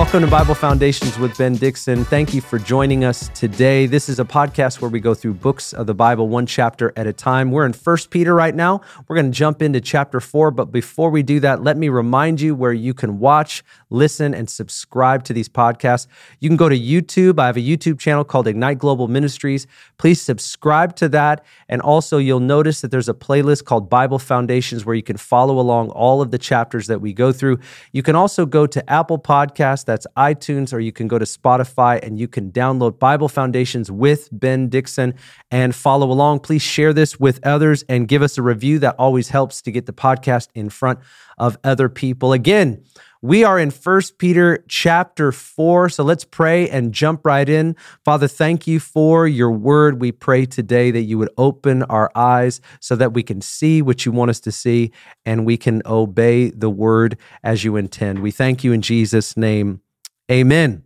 welcome to Bible Foundations with Ben Dixon. Thank you for joining us today. This is a podcast where we go through books of the Bible one chapter at a time. We're in First Peter right now. We're going to jump into chapter 4, but before we do that, let me remind you where you can watch, listen, and subscribe to these podcasts. You can go to YouTube. I have a YouTube channel called Ignite Global Ministries. Please subscribe to that, and also you'll notice that there's a playlist called Bible Foundations where you can follow along all of the chapters that we go through. You can also go to Apple Podcasts podcast. That's iTunes, or you can go to Spotify and you can download Bible Foundations with Ben Dixon and follow along. Please share this with others and give us a review. That always helps to get the podcast in front of other people. Again, we are in First Peter chapter 4. So let's pray and jump right in. Father, thank you for your word. We pray today that you would open our eyes so that we can see what you want us to see and we can obey the word as you intend. We thank you in Jesus' name. Amen.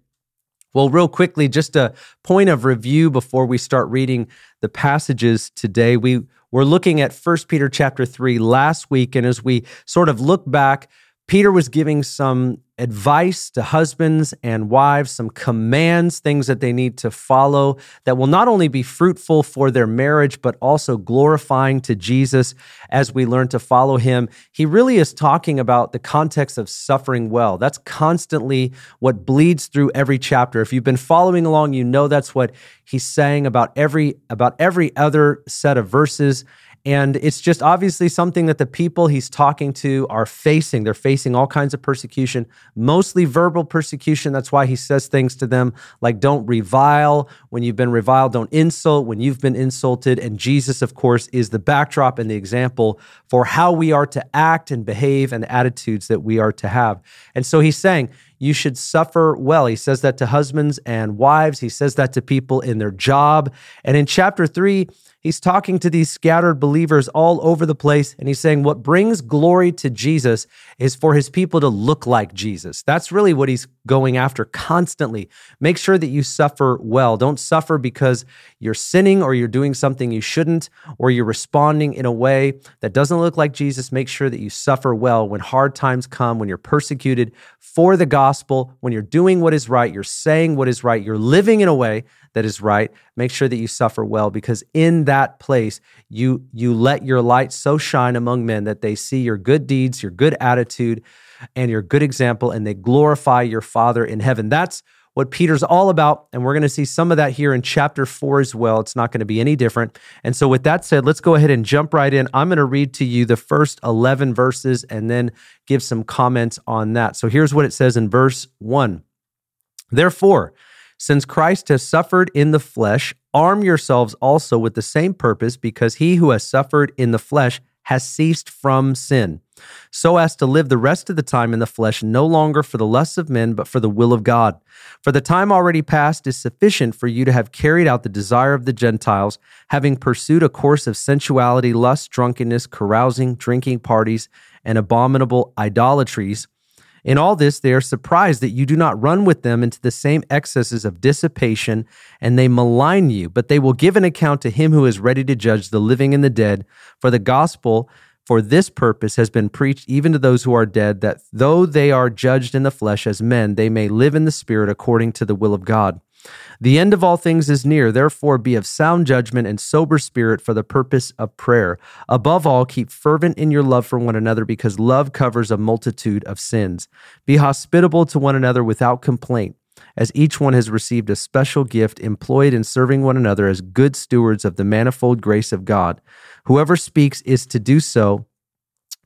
Well, real quickly, just a point of review before we start reading the passages today. We were looking at First Peter chapter 3 last week and as we sort of look back Peter was giving some advice to husbands and wives, some commands, things that they need to follow that will not only be fruitful for their marriage, but also glorifying to Jesus as we learn to follow him. He really is talking about the context of suffering well. That's constantly what bleeds through every chapter. If you've been following along, you know that's what he's saying about every about every other set of verses and it's just obviously something that the people he's talking to are facing. They're facing all kinds of persecution, mostly verbal persecution. That's why he says things to them like, don't revile. When you've been reviled, don't insult. When you've been insulted. And Jesus, of course, is the backdrop and the example for how we are to act and behave and the attitudes that we are to have. And so he's saying, you should suffer well. He says that to husbands and wives. He says that to people in their job. And in chapter three, He's talking to these scattered believers all over the place, and he's saying what brings glory to Jesus is for his people to look like Jesus. That's really what he's going after constantly. Make sure that you suffer well. Don't suffer because you're sinning or you're doing something you shouldn't or you're responding in a way that doesn't look like Jesus. Make sure that you suffer well when hard times come, when you're persecuted for the gospel, when you're doing what is right, you're saying what is right, you're living in a way that is right make sure that you suffer well because in that place you you let your light so shine among men that they see your good deeds your good attitude and your good example and they glorify your father in heaven that's what Peter's all about. And we're going to see some of that here in chapter four as well. It's not going to be any different. And so, with that said, let's go ahead and jump right in. I'm going to read to you the first 11 verses and then give some comments on that. So, here's what it says in verse one Therefore, since Christ has suffered in the flesh, arm yourselves also with the same purpose, because he who has suffered in the flesh has ceased from sin, so as to live the rest of the time in the flesh no longer for the lusts of men, but for the will of God. For the time already past is sufficient for you to have carried out the desire of the Gentiles, having pursued a course of sensuality, lust, drunkenness, carousing, drinking parties, and abominable idolatries in all this, they are surprised that you do not run with them into the same excesses of dissipation, and they malign you, but they will give an account to him who is ready to judge the living and the dead. For the gospel for this purpose has been preached even to those who are dead, that though they are judged in the flesh as men, they may live in the spirit according to the will of God. The end of all things is near. Therefore, be of sound judgment and sober spirit for the purpose of prayer. Above all, keep fervent in your love for one another, because love covers a multitude of sins. Be hospitable to one another without complaint, as each one has received a special gift, employed in serving one another as good stewards of the manifold grace of God. Whoever speaks is to do so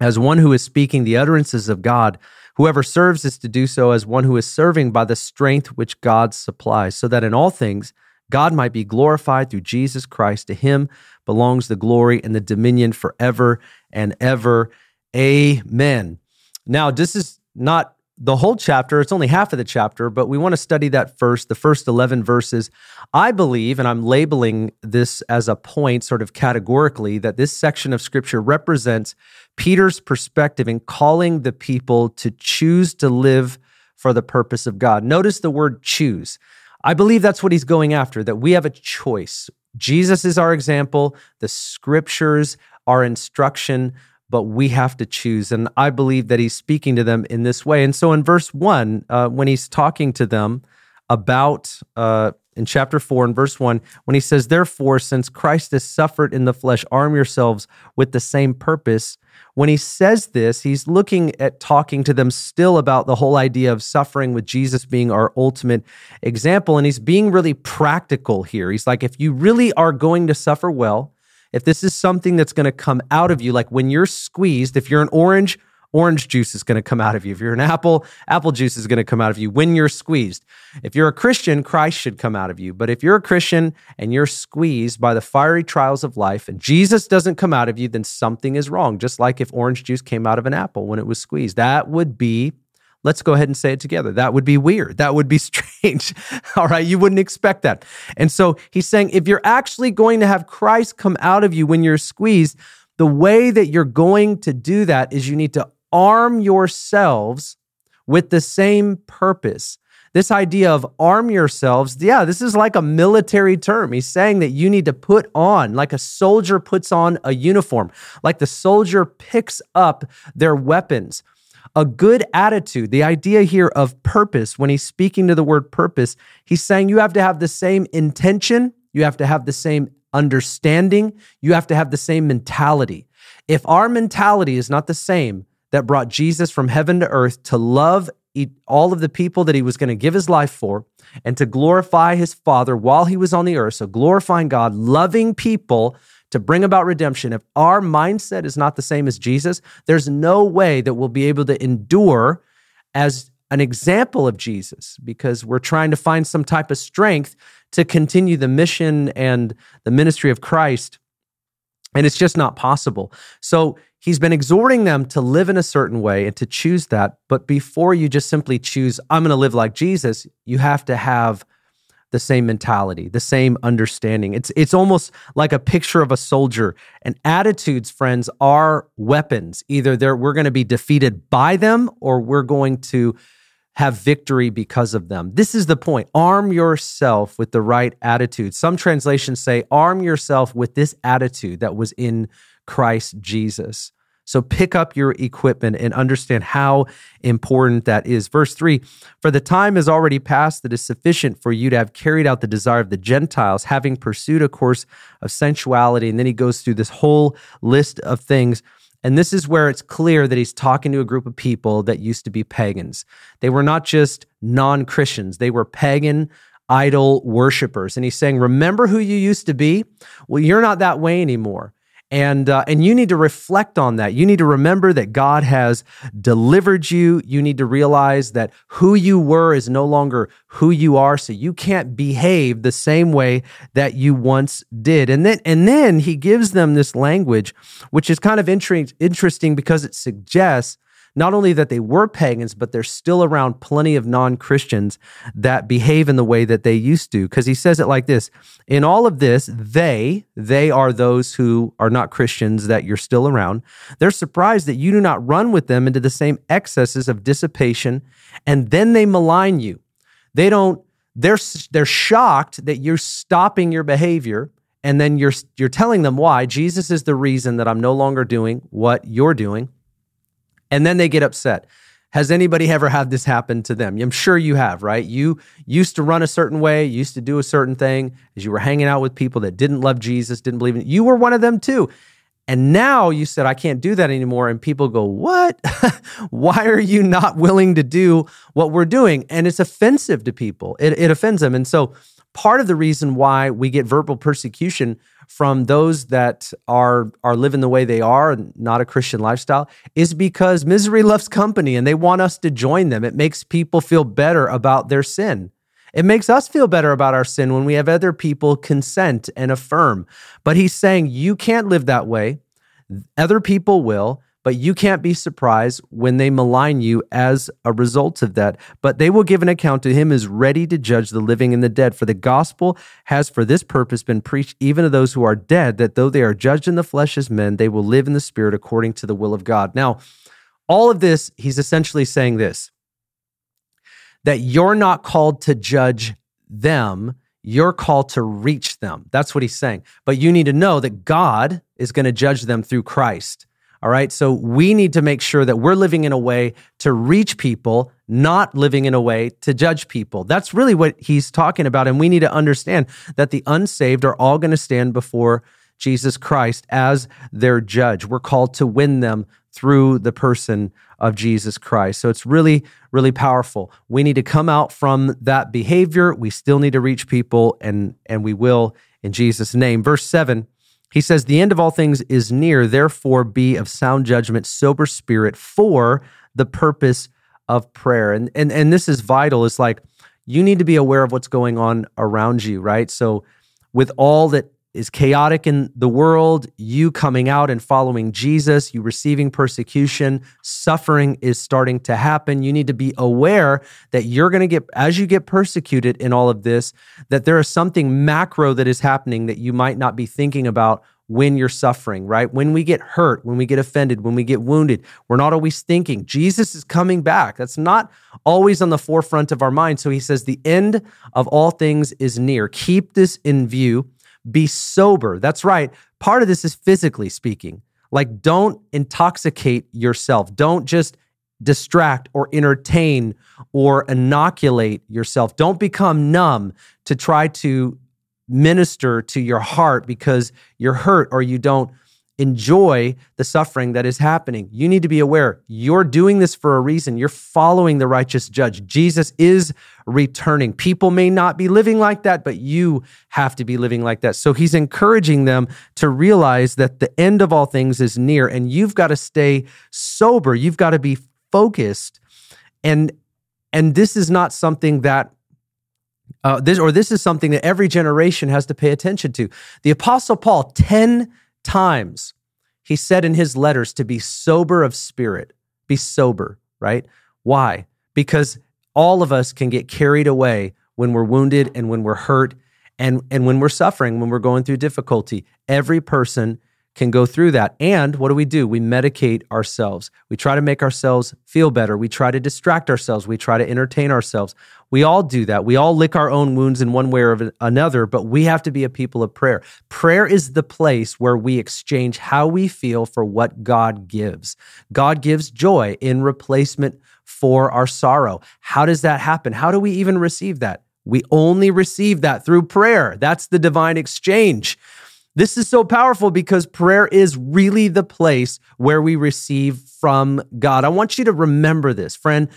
as one who is speaking the utterances of God Whoever serves is to do so as one who is serving by the strength which God supplies, so that in all things God might be glorified through Jesus Christ. To him belongs the glory and the dominion forever and ever. Amen. Now, this is not the whole chapter. It's only half of the chapter, but we want to study that first, the first 11 verses. I believe, and I'm labeling this as a point sort of categorically, that this section of scripture represents Peter's perspective in calling the people to choose to live for the purpose of God. Notice the word choose. I believe that's what he's going after, that we have a choice. Jesus is our example, the scriptures, our instruction, but we have to choose. And I believe that he's speaking to them in this way. And so in verse one, uh, when he's talking to them about, uh, in chapter 4 and verse 1 when he says, Therefore, since Christ has suffered in the flesh, arm yourselves with the same purpose. When he says this, he's looking at talking to them still about the whole idea of suffering with Jesus being our ultimate example. And he's being really practical here. He's like, if you really are going to suffer well, if this is something that's going to come out of you, like when you're squeezed, if you're an orange, orange juice is going to come out of you. If you're an apple, apple juice is going to come out of you when you're squeezed. If you're a Christian, Christ should come out of you. But if you're a Christian and you're squeezed by the fiery trials of life and Jesus doesn't come out of you, then something is wrong. Just like if orange juice came out of an apple when it was squeezed. That would be Let's go ahead and say it together. That would be weird. That would be strange. All right. You wouldn't expect that. And so he's saying if you're actually going to have Christ come out of you when you're squeezed, the way that you're going to do that is you need to arm yourselves with the same purpose. This idea of arm yourselves, yeah, this is like a military term. He's saying that you need to put on, like a soldier puts on a uniform, like the soldier picks up their weapons. A good attitude, the idea here of purpose, when he's speaking to the word purpose, he's saying you have to have the same intention, you have to have the same understanding, you have to have the same mentality. If our mentality is not the same, that brought Jesus from heaven to earth to love all of the people that he was going to give his life for and to glorify his Father while he was on the earth. So, glorifying God, loving people to bring about redemption. If our mindset is not the same as Jesus, there's no way that we'll be able to endure as an example of Jesus because we're trying to find some type of strength to continue the mission and the ministry of Christ. And it's just not possible. So, he's been exhorting them to live in a certain way and to choose that. But before you just simply choose, I'm going to live like Jesus, you have to have the same mentality, the same understanding. It's it's almost like a picture of a soldier. And attitudes, friends, are weapons. Either they're, we're going to be defeated by them or we're going to have victory because of them. This is the point. Arm yourself with the right attitude. Some translations say arm yourself with this attitude that was in Christ Jesus. So pick up your equipment and understand how important that is. Verse 3 For the time is already past that is sufficient for you to have carried out the desire of the Gentiles, having pursued a course of sensuality. And then he goes through this whole list of things. And this is where it's clear that he's talking to a group of people that used to be pagans. They were not just non Christians, they were pagan idol worshippers. And he's saying, Remember who you used to be? Well, you're not that way anymore and uh, and you need to reflect on that. You need to remember that God has delivered you. You need to realize that who you were is no longer who you are. So you can't behave the same way that you once did. And then and then He gives them this language, which is kind of interesting because it suggests not only that they were pagans, but they're still around plenty of non Christians that behave in the way that they used to. Because he says it like this In all of this, they, they are those who are not Christians that you're still around. They're surprised that you do not run with them into the same excesses of dissipation, and then they malign you. They don't, they're, they're shocked that you're stopping your behavior and then you're you're telling them why Jesus is the reason that I'm no longer doing what you're doing and then they get upset. Has anybody ever had this happen to them? I'm sure you have, right? You used to run a certain way, used to do a certain thing as you were hanging out with people that didn't love Jesus, didn't believe in You were one of them too. And now you said, I can't do that anymore. And people go, What? Why are you not willing to do what we're doing? And it's offensive to people, it, it offends them. And so part of the reason why we get verbal persecution from those that are are living the way they are, not a Christian lifestyle, is because misery loves company and they want us to join them. It makes people feel better about their sin. It makes us feel better about our sin when we have other people consent and affirm. But he's saying you can't live that way. Other people will. But you can't be surprised when they malign you as a result of that. But they will give an account to him as ready to judge the living and the dead. For the gospel has for this purpose been preached even to those who are dead, that though they are judged in the flesh as men, they will live in the spirit according to the will of God. Now, all of this, he's essentially saying this that you're not called to judge them, you're called to reach them. That's what he's saying. But you need to know that God is going to judge them through Christ. All right. So we need to make sure that we're living in a way to reach people, not living in a way to judge people. That's really what he's talking about. And we need to understand that the unsaved are all going to stand before Jesus Christ as their judge. We're called to win them through the person of Jesus Christ. So it's really, really powerful. We need to come out from that behavior. We still need to reach people, and, and we will in Jesus' name. Verse 7 he says, The end of all things is near, therefore be of sound judgment, sober spirit for the purpose of prayer. And, and, and this is vital. It's like you need to be aware of what's going on around you, right? So, with all that is chaotic in the world, you coming out and following Jesus, you receiving persecution, suffering is starting to happen. You need to be aware that you're going to get, as you get persecuted in all of this, that there is something macro that is happening that you might not be thinking about when you're suffering, right? When we get hurt, when we get offended, when we get wounded, we're not always thinking Jesus is coming back. That's not always on the forefront of our mind. So he says, the end of all things is near. Keep this in view be sober. That's right. Part of this is physically speaking. Like, don't intoxicate yourself. Don't just distract or entertain or inoculate yourself. Don't become numb to try to minister to your heart because you're hurt or you don't enjoy the suffering that is happening. You need to be aware you're doing this for a reason. You're following the righteous judge. Jesus is returning. People may not be living like that, but you have to be living like that. So he's encouraging them to realize that the end of all things is near and you've got to stay sober. You've got to be focused. And and this is not something that uh, this or this is something that every generation has to pay attention to. The apostle Paul 10 times he said in his letters to be sober of spirit, be sober, right? Why? Because all of us can get carried away when we're wounded and when we're hurt and, and when we're suffering, when we're going through difficulty. Every person can go through that. And what do we do? We medicate ourselves. We try to make ourselves feel better. We try to distract ourselves. We try to entertain ourselves. We all do that. We all lick our own wounds in one way or another, but we have to be a people of prayer. Prayer is the place where we exchange how we feel for what God gives. God gives joy in replacement for our sorrow. How does that happen? How do we even receive that? We only receive that through prayer. That's the divine exchange. This is so powerful because prayer is really the place where we receive from God. I want you to remember this, friend.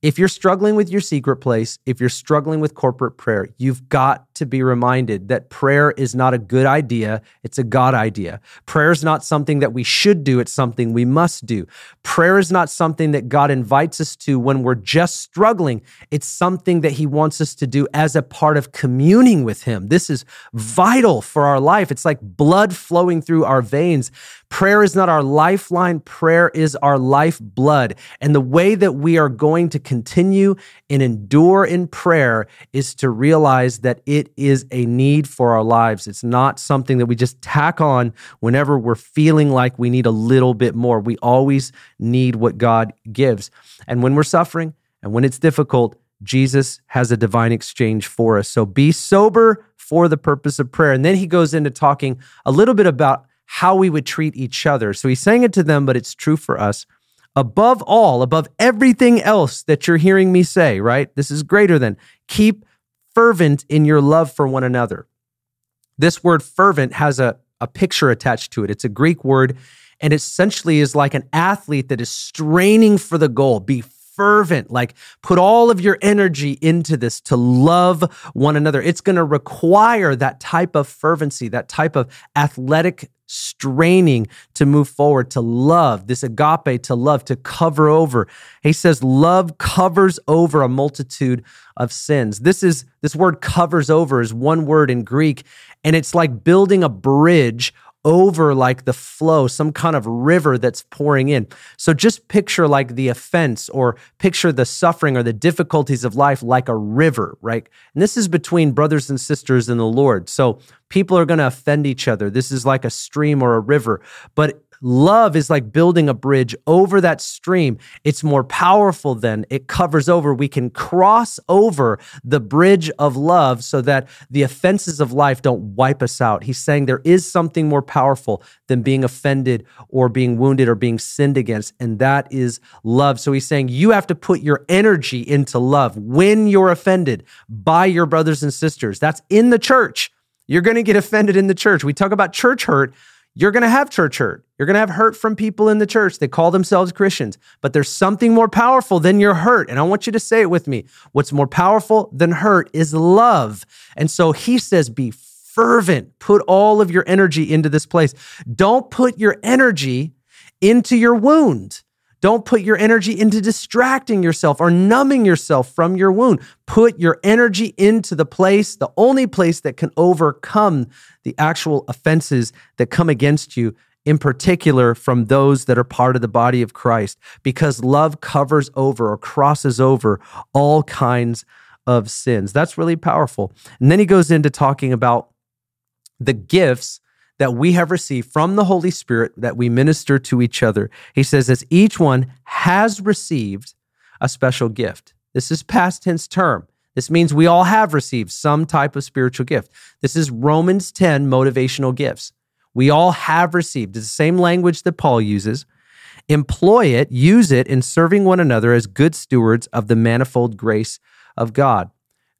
If you're struggling with your secret place, if you're struggling with corporate prayer, you've got to be reminded that prayer is not a good idea. It's a God idea. Prayer is not something that we should do. It's something we must do. Prayer is not something that God invites us to when we're just struggling. It's something that He wants us to do as a part of communing with Him. This is vital for our life. It's like blood flowing through our veins. Prayer is not our lifeline, prayer is our lifeblood. And the way that we are going to continue and endure in prayer is to realize that it is a need for our lives. It's not something that we just tack on whenever we're feeling like we need a little bit more. We always need what God gives. And when we're suffering and when it's difficult, Jesus has a divine exchange for us. So be sober for the purpose of prayer. And then he goes into talking a little bit about how we would treat each other. So he's saying it to them, but it's true for us. Above all, above everything else that you're hearing me say, right? This is greater than keep fervent in your love for one another. This word fervent has a, a picture attached to it. It's a Greek word and essentially is like an athlete that is straining for the goal. Be fervent, like put all of your energy into this to love one another. It's going to require that type of fervency, that type of athletic straining to move forward, to love, this agape, to love, to cover over. He says, love covers over a multitude of sins. This is this word covers over is one word in Greek, and it's like building a bridge over like the flow, some kind of river that's pouring in. So just picture like the offense or picture the suffering or the difficulties of life like a river, right? And this is between brothers and sisters in the Lord. So people are going to offend each other. This is like a stream or a river. But Love is like building a bridge over that stream. It's more powerful than it covers over. We can cross over the bridge of love so that the offenses of life don't wipe us out. He's saying there is something more powerful than being offended or being wounded or being sinned against, and that is love. So he's saying you have to put your energy into love when you're offended by your brothers and sisters. That's in the church. You're going to get offended in the church. We talk about church hurt you're going to have church hurt. You're going to have hurt from people in the church. They call themselves Christians, but there's something more powerful than your hurt. And I want you to say it with me. What's more powerful than hurt is love. And so he says, be fervent. Put all of your energy into this place. Don't put your energy into your wound. Don't put your energy into distracting yourself or numbing yourself from your wound. Put your energy into the place, the only place that can overcome the actual offenses that come against you, in particular from those that are part of the body of Christ, because love covers over or crosses over all kinds of sins. That's really powerful. And then he goes into talking about the gifts that we have received from the Holy Spirit that we minister to each other. He says, as each one has received a special gift. This is past tense term. This means we all have received some type of spiritual gift. This is Romans 10 motivational gifts. We all have received. It's the same language that Paul uses. Employ it, use it in serving one another as good stewards of the manifold grace of God.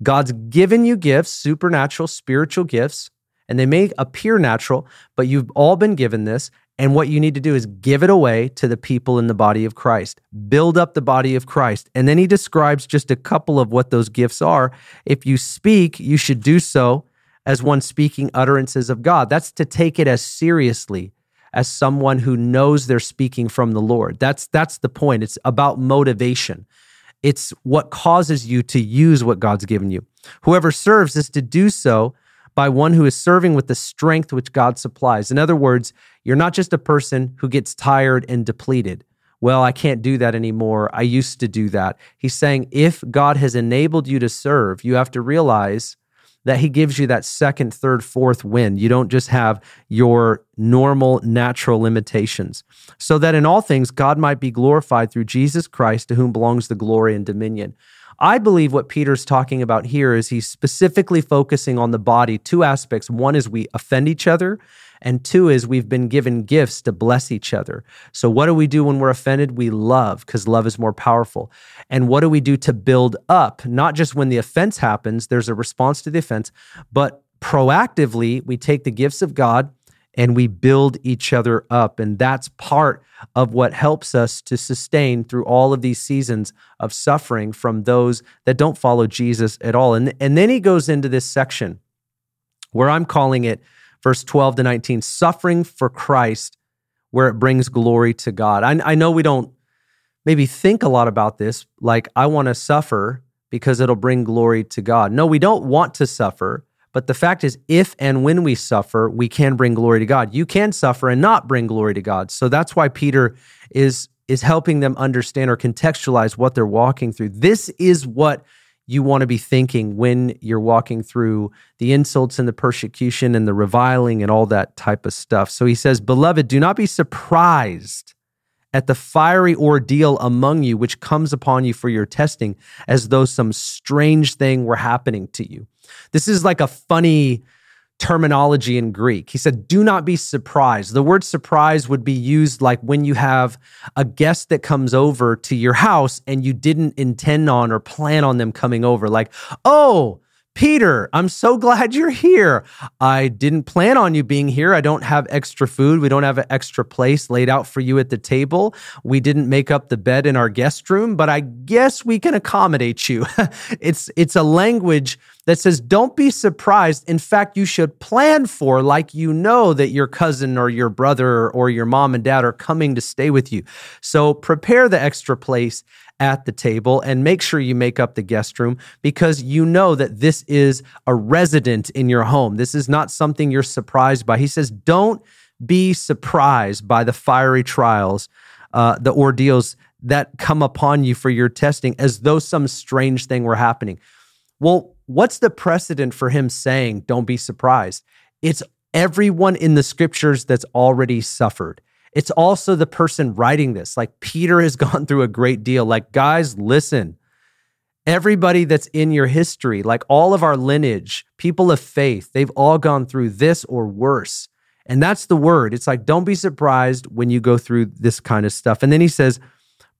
God's given you gifts, supernatural, spiritual gifts and they may appear natural, but you've all been given this. And what you need to do is give it away to the people in the body of Christ. Build up the body of Christ. And then he describes just a couple of what those gifts are. If you speak, you should do so as one speaking utterances of God. That's to take it as seriously as someone who knows they're speaking from the Lord. That's that's the point. It's about motivation. It's what causes you to use what God's given you. Whoever serves is to do so by one who is serving with the strength which God supplies. In other words, you're not just a person who gets tired and depleted. Well, I can't do that anymore. I used to do that. He's saying if God has enabled you to serve, you have to realize that He gives you that second, third, fourth win. You don't just have your normal, natural limitations. So that in all things, God might be glorified through Jesus Christ, to whom belongs the glory and dominion. I believe what Peter's talking about here is he's specifically focusing on the body, two aspects. One is we offend each other, and two is we've been given gifts to bless each other. So, what do we do when we're offended? We love because love is more powerful. And what do we do to build up? Not just when the offense happens, there's a response to the offense, but proactively, we take the gifts of God and we build each other up. And that's part of what helps us to sustain through all of these seasons of suffering from those that don't follow Jesus at all. And, and then he goes into this section where I'm calling it verse 12 to 19 suffering for Christ, where it brings glory to God. I, I know we don't maybe think a lot about this, like, I want to suffer because it'll bring glory to God. No, we don't want to suffer but the fact is, if and when we suffer, we can bring glory to God. You can suffer and not bring glory to God. So that's why Peter is is helping them understand or contextualize what they're walking through. This is what you want to be thinking when you're walking through the insults and the persecution and the reviling and all that type of stuff. So he says, Beloved, do not be surprised at the fiery ordeal among you, which comes upon you for your testing, as though some strange thing were happening to you. This is like a funny terminology in Greek. He said, Do not be surprised. The word surprise would be used like when you have a guest that comes over to your house and you didn't intend on or plan on them coming over. Like, oh, Peter, I'm so glad you're here. I didn't plan on you being here. I don't have extra food. We don't have an extra place laid out for you at the table. We didn't make up the bed in our guest room, but I guess we can accommodate you. it's it's a language that says don't be surprised. In fact, you should plan for like you know that your cousin or your brother or your mom and dad are coming to stay with you. So prepare the extra place at the table and make sure you make up the guest room because you know that this is a resident in your home. This is not something you're surprised by. He says, don't be surprised by the fiery trials, uh, the ordeals that come upon you for your testing as though some strange thing were happening. Well, what's the precedent for him saying, don't be surprised? It's everyone in the scriptures that's already suffered. It's also the person writing this. Like Peter has gone through a great deal. Like, guys, listen. Everybody that's in your history, like all of our lineage, people of faith, they've all gone through this or worse. And that's the word. It's like, don't be surprised when you go through this kind of stuff. And then he says,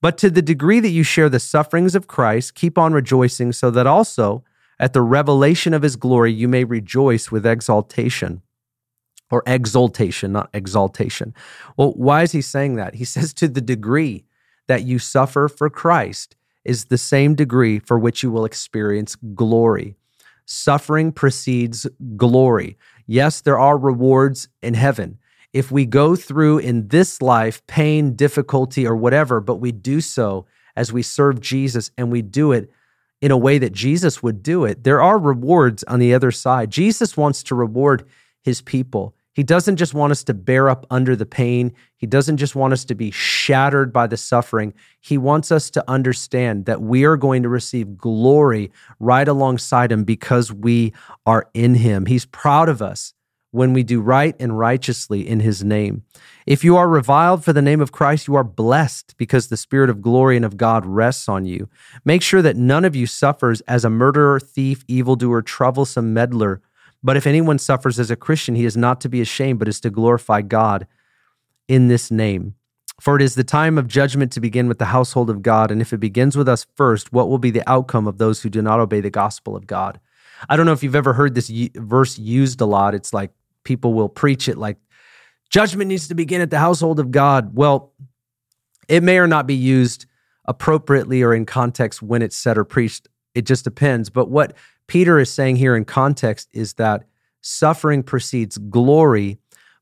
but to the degree that you share the sufferings of Christ, keep on rejoicing, so that also at the revelation of his glory you may rejoice with exaltation or exaltation, not exaltation. Well, why is he saying that? He says, to the degree that you suffer for Christ is the same degree for which you will experience glory. Suffering precedes glory. Yes, there are rewards in heaven, if we go through in this life pain, difficulty, or whatever, but we do so as we serve Jesus and we do it in a way that Jesus would do it, there are rewards on the other side. Jesus wants to reward his people. He doesn't just want us to bear up under the pain. He doesn't just want us to be shattered by the suffering. He wants us to understand that we are going to receive glory right alongside him because we are in him. He's proud of us when we do right and righteously in his name. If you are reviled for the name of Christ, you are blessed because the spirit of glory and of God rests on you. Make sure that none of you suffers as a murderer, thief, evildoer, troublesome meddler. But if anyone suffers as a Christian, he is not to be ashamed, but is to glorify God in this name. For it is the time of judgment to begin with the household of God. And if it begins with us first, what will be the outcome of those who do not obey the gospel of God? I don't know if you've ever heard this verse used a lot. It's like people will preach it like judgment needs to begin at the household of God. Well, it may or not be used appropriately or in context when it's said or preached. It just depends. But what Peter is saying here in context is that suffering precedes glory,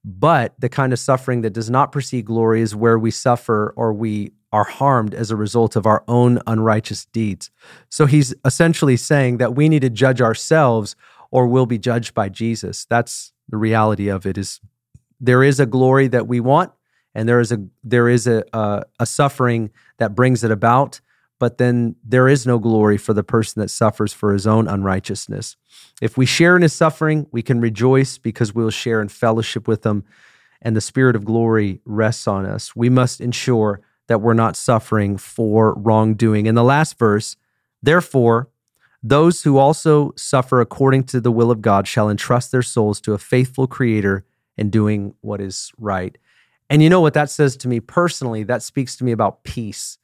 but the kind of suffering that does not precede glory is where we suffer or we are harmed as a result of our own unrighteous deeds. So he's essentially saying that we need to judge ourselves or we'll be judged by Jesus. That's the reality of it is there is a glory that we want and there is a there is a, a, a suffering that brings it about but then there is no glory for the person that suffers for his own unrighteousness if we share in his suffering we can rejoice because we'll share in fellowship with him and the spirit of glory rests on us we must ensure that we're not suffering for wrongdoing in the last verse therefore those who also suffer according to the will of God shall entrust their souls to a faithful creator in doing what is right. And you know what that says to me personally? That speaks to me about peace.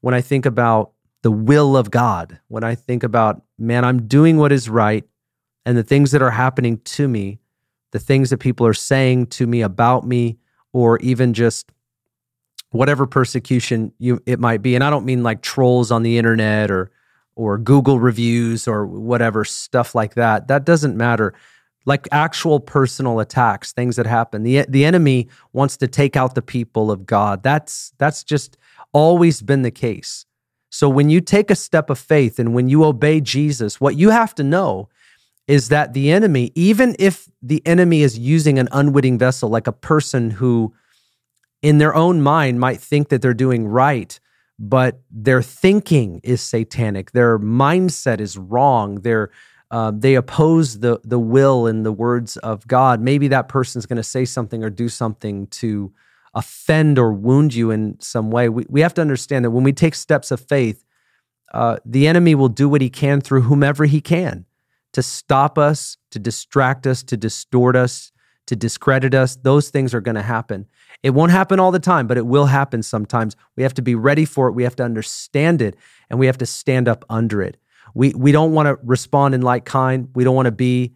When I think about the will of God, when I think about, man, I'm doing what is right, and the things that are happening to me, the things that people are saying to me about me, or even just whatever persecution you it might be. And I don't mean like trolls on the internet or or Google reviews or whatever stuff like that. That doesn't matter. Like actual personal attacks, things that happen. The the enemy wants to take out the people of God. That's that's just always been the case. So when you take a step of faith and when you obey Jesus, what you have to know is that the enemy, even if the enemy is using an unwitting vessel, like a person who in their own mind might think that they're doing right, but their thinking is satanic. Their mindset is wrong. Their uh, they oppose the the will and the words of God. Maybe that person's going to say something or do something to offend or wound you in some way. We we have to understand that when we take steps of faith, uh, the enemy will do what he can through whomever he can to stop us, to distract us, to distort us, to discredit us. Those things are going to happen. It won't happen all the time, but it will happen sometimes. We have to be ready for it. We have to understand it and we have to stand up under it. We, we don't want to respond in like kind. We don't want to be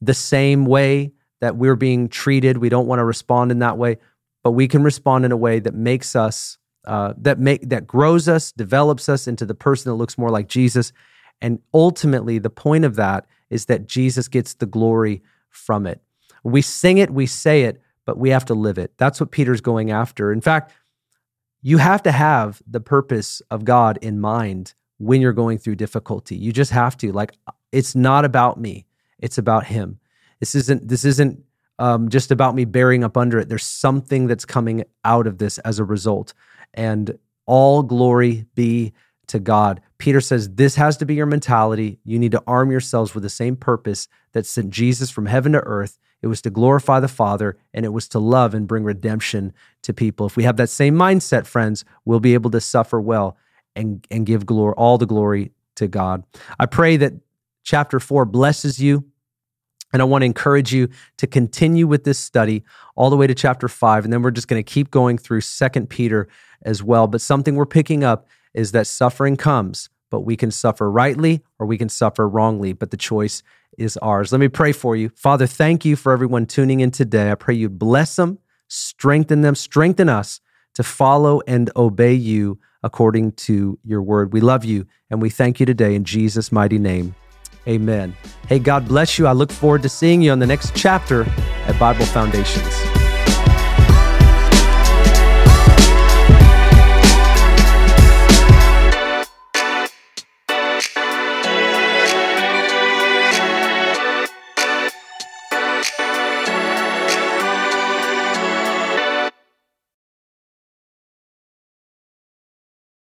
the same way that we're being treated. We don't want to respond in that way, but we can respond in a way that makes us, uh, that make that grows us, develops us into the person that looks more like Jesus. And ultimately, the point of that is that Jesus gets the glory from it. We sing it, we say it, but we have to live it. That's what Peter's going after. In fact, you have to have the purpose of God in mind when you're going through difficulty. You just have to. Like, it's not about me, it's about Him. This isn't, this isn't um, just about me bearing up under it. There's something that's coming out of this as a result. And all glory be to God. Peter says this has to be your mentality. You need to arm yourselves with the same purpose that sent Jesus from heaven to earth. It was to glorify the Father and it was to love and bring redemption to people. If we have that same mindset, friends, we'll be able to suffer well and, and give glory, all the glory to God. I pray that chapter four blesses you. And I want to encourage you to continue with this study all the way to chapter five. And then we're just going to keep going through Second Peter as well. But something we're picking up is that suffering comes, but we can suffer rightly or we can suffer wrongly. But the choice is ours. Let me pray for you. Father, thank you for everyone tuning in today. I pray you bless them, strengthen them, strengthen us to follow and obey you according to your word. We love you and we thank you today in Jesus' mighty name. Amen. Hey, God bless you. I look forward to seeing you on the next chapter at Bible Foundations.